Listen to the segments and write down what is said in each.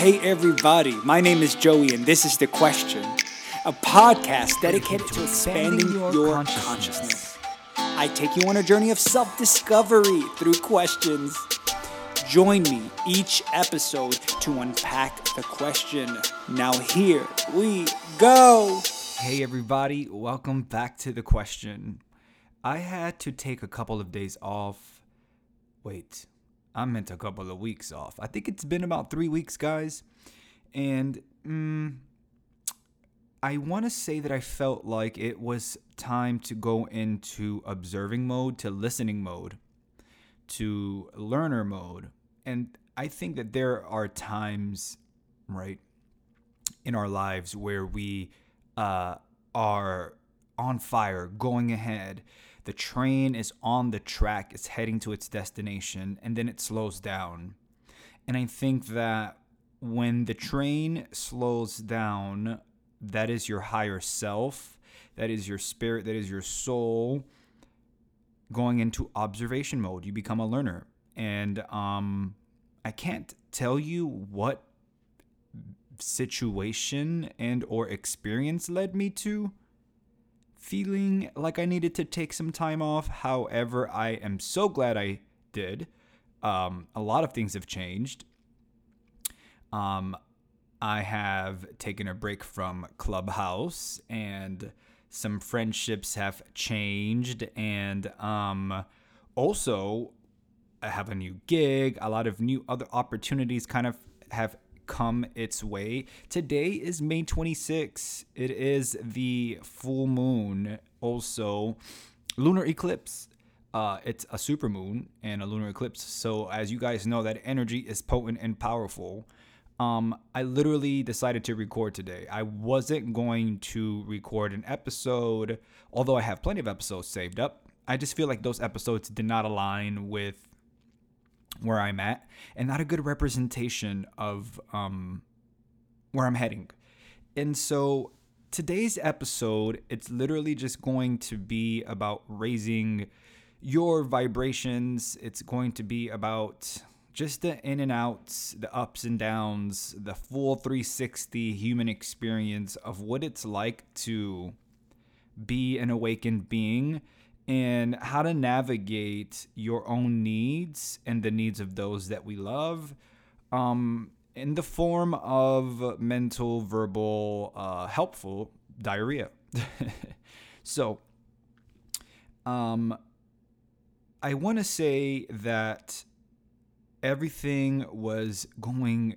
Hey everybody, my name is Joey and this is The Question, a podcast dedicated to expanding your consciousness. I take you on a journey of self discovery through questions. Join me each episode to unpack the question. Now, here we go. Hey everybody, welcome back to The Question. I had to take a couple of days off. Wait, I meant a couple of weeks off. I think it's been about three weeks, guys. And mm, I want to say that I felt like it was time to go into observing mode, to listening mode, to learner mode. And I think that there are times, right, in our lives where we uh, are on fire, going ahead. The train is on the track, it's heading to its destination, and then it slows down. And I think that when the train slows down, that is your higher self, that is your spirit, that is your soul going into observation mode. You become a learner. And um, I can't tell you what situation and or experience led me to feeling like I needed to take some time off. However, I am so glad I did. Um, a lot of things have changed. Um, I have taken a break from Clubhouse and some friendships have changed. And um, also, I have a new gig. A lot of new other opportunities kind of have come its way. Today is May 26. It is the full moon, also lunar eclipse. Uh, it's a super moon and a lunar eclipse. So as you guys know, that energy is potent and powerful. Um, I literally decided to record today. I wasn't going to record an episode, although I have plenty of episodes saved up. I just feel like those episodes did not align with where I'm at and not a good representation of um, where I'm heading. And so today's episode, it's literally just going to be about raising your vibrations. It's going to be about just the in and outs, the ups and downs, the full 360 human experience of what it's like to be an awakened being and how to navigate your own needs and the needs of those that we love um, in the form of mental, verbal, uh, helpful diarrhea. so, um, I want to say that everything was going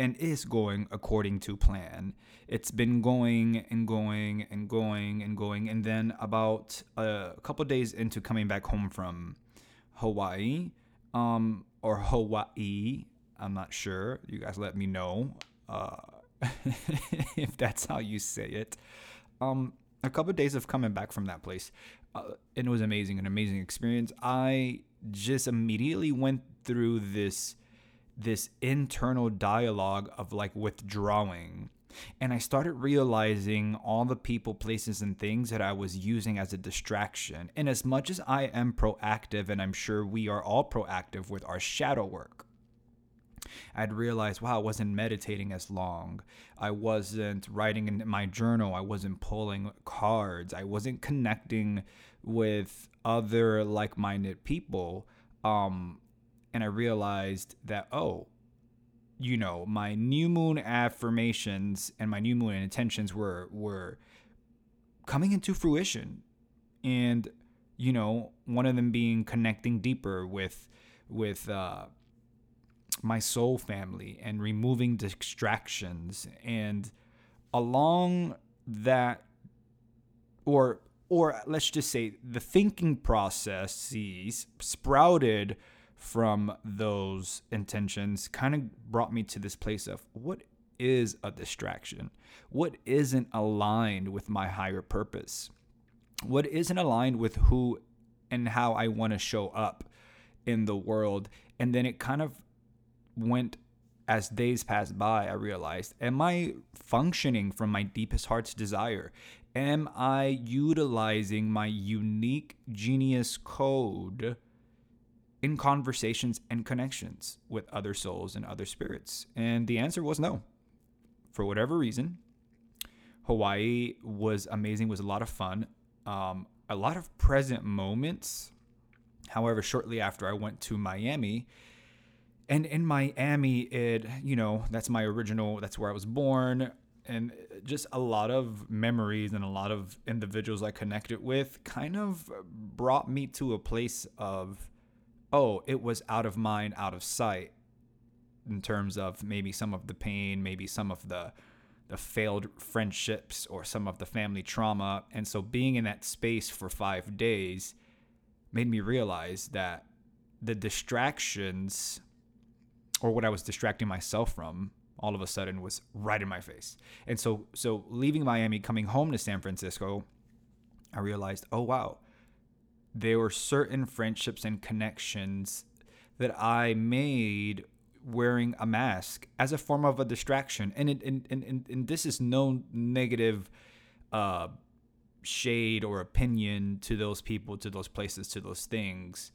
and is going according to plan. It's been going and going and going and going. And then, about a couple days into coming back home from Hawaii, um, or Hawaii, I'm not sure. You guys let me know uh, if that's how you say it. Um, a couple of days of coming back from that place, uh, and it was amazing, an amazing experience. I just immediately went through this this internal dialogue of like withdrawing. And I started realizing all the people, places, and things that I was using as a distraction. And as much as I am proactive, and I'm sure we are all proactive with our shadow work, I'd realized, wow, I wasn't meditating as long. I wasn't writing in my journal. I wasn't pulling cards. I wasn't connecting with other like minded people. Um, and I realized that oh, you know, my new moon affirmations and my new moon intentions were were coming into fruition, and you know, one of them being connecting deeper with with uh, my soul family and removing distractions. And along that or or let's just say the thinking processes sprouted from those intentions kind of brought me to this place of what is a distraction? What isn't aligned with my higher purpose? What isn't aligned with who and how I want to show up in the world? And then it kind of went as days passed by, I realized, am I functioning from my deepest heart's desire? Am I utilizing my unique genius code in conversations and connections with other souls and other spirits? And the answer was no. For whatever reason, Hawaii was amazing, was a lot of fun, um, a lot of present moments. However, shortly after I went to Miami, and in Miami, it, you know, that's my original, that's where I was born. And just a lot of memories and a lot of individuals I connected with kind of brought me to a place of, oh, it was out of mind, out of sight in terms of maybe some of the pain, maybe some of the the failed friendships or some of the family trauma. And so being in that space for 5 days made me realize that the distractions or what I was distracting myself from all of a sudden was right in my face. And so so leaving Miami coming home to San Francisco, I realized, "Oh wow. There were certain friendships and connections that I made wearing a mask as a form of a distraction. And it, and, and, and, this is no negative uh, shade or opinion to those people, to those places, to those things.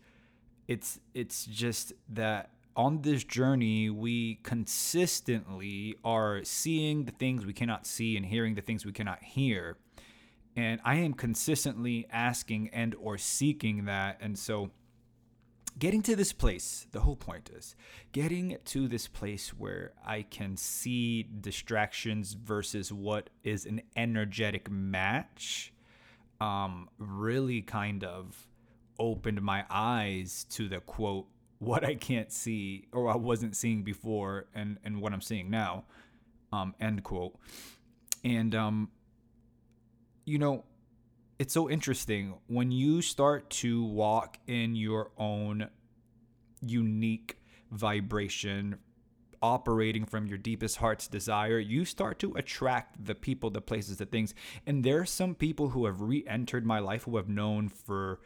It's it's just that on this journey, we consistently are seeing the things we cannot see and hearing the things we cannot hear. And I am consistently asking and or seeking that. And so getting to this place, the whole point is getting to this place where I can see distractions versus what is an energetic match um, really kind of opened my eyes to the quote what I can't see or I wasn't seeing before and, and what I'm seeing now. Um, end quote. And, um, you know, it's so interesting when you start to walk in your own unique vibration operating from your deepest heart's desire, you start to attract the people, the places, the things. And there are some people who have re entered my life who have known for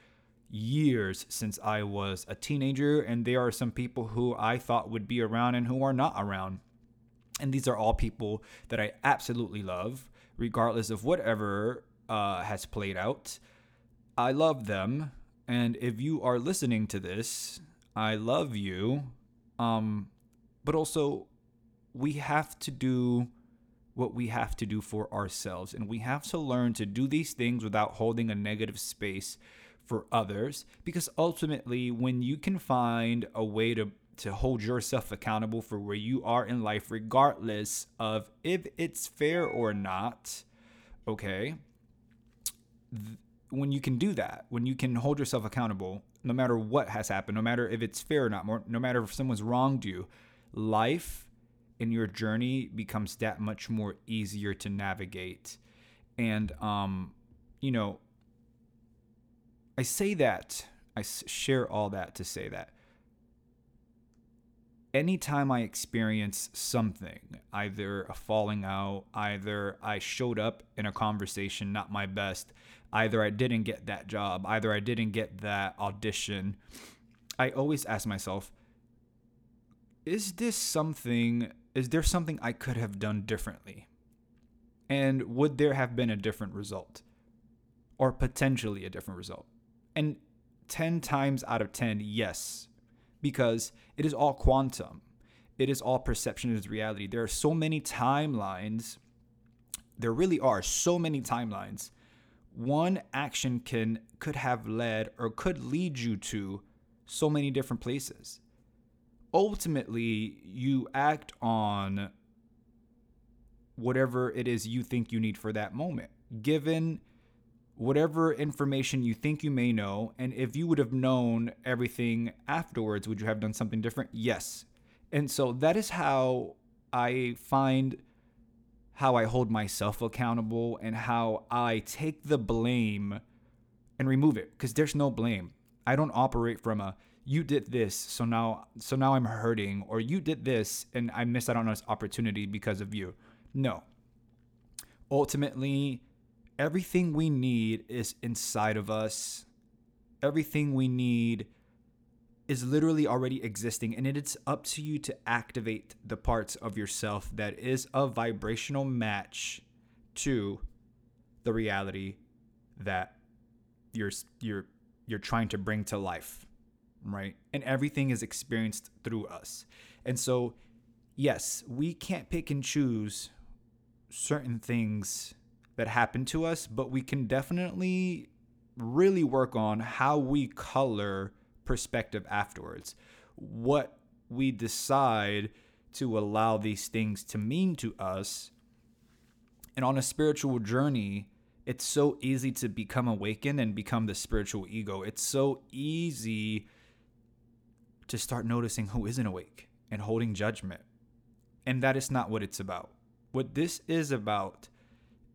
years since I was a teenager, and there are some people who I thought would be around and who are not around. And these are all people that I absolutely love, regardless of whatever uh, has played out. I love them, and if you are listening to this, I love you. Um, but also, we have to do what we have to do for ourselves, and we have to learn to do these things without holding a negative space for others because ultimately when you can find a way to to hold yourself accountable for where you are in life regardless of if it's fair or not okay th- when you can do that when you can hold yourself accountable no matter what has happened no matter if it's fair or not no matter if someone's wronged you life in your journey becomes that much more easier to navigate. And um you know I say that, I share all that to say that anytime I experience something, either a falling out, either I showed up in a conversation not my best, either I didn't get that job, either I didn't get that audition, I always ask myself, is this something, is there something I could have done differently? And would there have been a different result? Or potentially a different result? And 10 times out of 10, yes, because it is all quantum. It is all perception is reality. There are so many timelines. There really are so many timelines. One action can could have led or could lead you to so many different places. Ultimately, you act on whatever it is you think you need for that moment. Given whatever information you think you may know. And if you would have known everything afterwards, would you have done something different? Yes. And so that is how I find how I hold myself accountable and how I take the blame and remove it because there's no blame. I don't operate from a you did this so now so now I'm hurting or you did this and I missed out on this opportunity because of you. No. Ultimately, everything we need is inside of us. Everything we need is literally already existing, and it's up to you to activate the parts of yourself that is a vibrational match to the reality that you're you're you're trying to bring to life. right? And everything is experienced through us. And so, yes, we can't pick and choose certain things that happen to us, but we can definitely really work on how we color perspective afterwards. What we decide to allow these things to mean to us. And on a spiritual journey, it's so easy to become awakened and become the spiritual ego. It's so easy to start noticing who isn't awake and holding judgment. And that is not what it's about. What this is about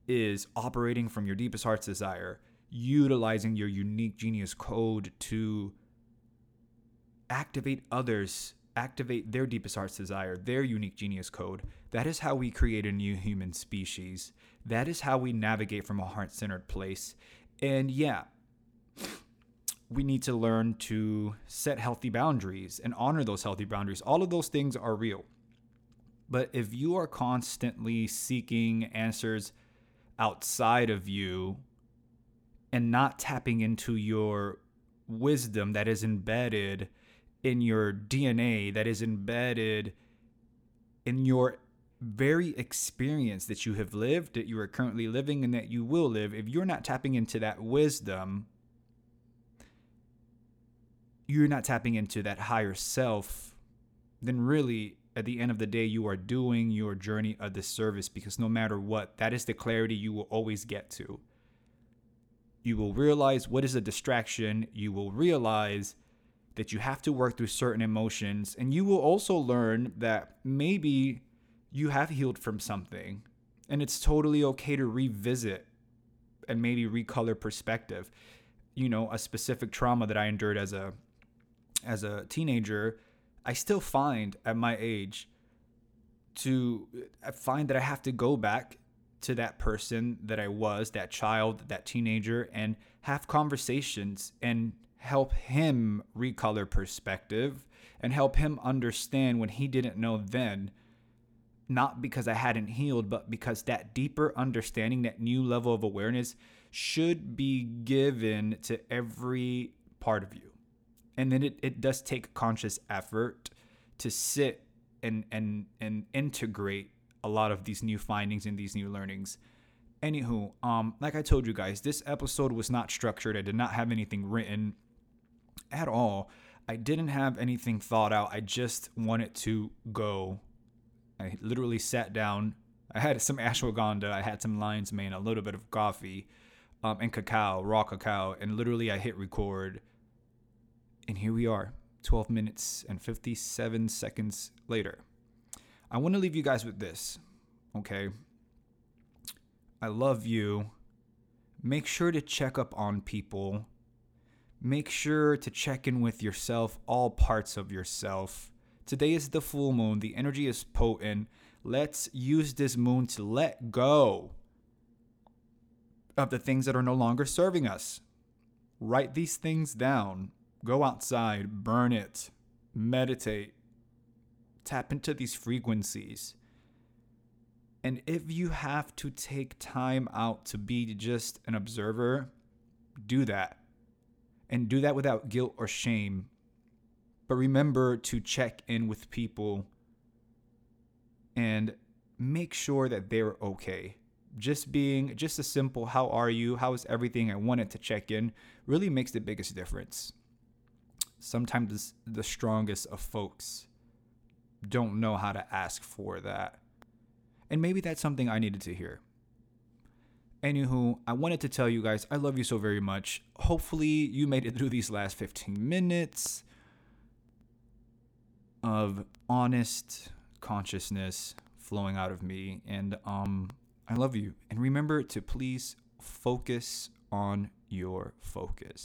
is operating from your deepest heart's desire, utilizing your unique genius code to activate others, activate their deepest heart's desire, their unique genius code. That is how we create a new human species. That is how we navigate from a heart centered place. And yeah, we need to learn to set healthy boundaries and honor those healthy boundaries. All of those things are real. But if you are constantly seeking answers outside of you and not tapping into your wisdom that is embedded in your DNA, that is embedded in your very experience that you have lived, that you are currently living, and that you will live, if you're not tapping into that wisdom, you're not tapping into that higher self, then really at the end of the day, you are doing your journey a disservice because no matter what, that is the clarity you will always get to. You will realize what is a distraction. You will realize that you have to work through certain emotions. And you will also learn that maybe you have healed from something and it's totally okay to revisit and maybe recolor perspective. You know, a specific trauma that I endured as a as a teenager I still find at my age to I find that I have to go back to that person that I was, that child, that teenager, and have conversations and help him recolor perspective and help him understand when he didn't know then, not because I hadn't healed, but because that deeper understanding, that new level of awareness should be given to every part of you and then it, it does take conscious effort to sit and and and integrate a lot of these new findings and these new learnings. Anywho um like i told you guys this episode was not structured. I did not have anything written at all. I didn't have anything thought out. I just wanted to go. I literally sat down. I had some ashwagandha. I had some lion's mane a little bit of coffee um, and cacao raw cacao and literally i hit record and here we are, 12 minutes and 57 seconds later. I want to leave you guys with this, okay? I love you. Make sure to check up on people. Make sure to check in with yourself, all parts of yourself. Today is the full moon. The energy is potent. Let's use this moon to let go of the things that are no longer serving us. Write these things down. Go outside, burn it, meditate, tap into these frequencies. And if you have to take time out to be just an observer, do that. And do that without guilt or shame. But remember to check in with people and make sure that they're okay. Just being just a simple, how are you? How is everything? I wanted to check in really makes the biggest difference sometimes the strongest of folks don't know how to ask for that. And maybe that's something I needed to hear. Anywho, I wanted to tell you guys I love you so very much. Hopefully, you made it through these last 15 minutes of honest consciousness flowing out of me. And um, I love you. And remember to please focus on your focus.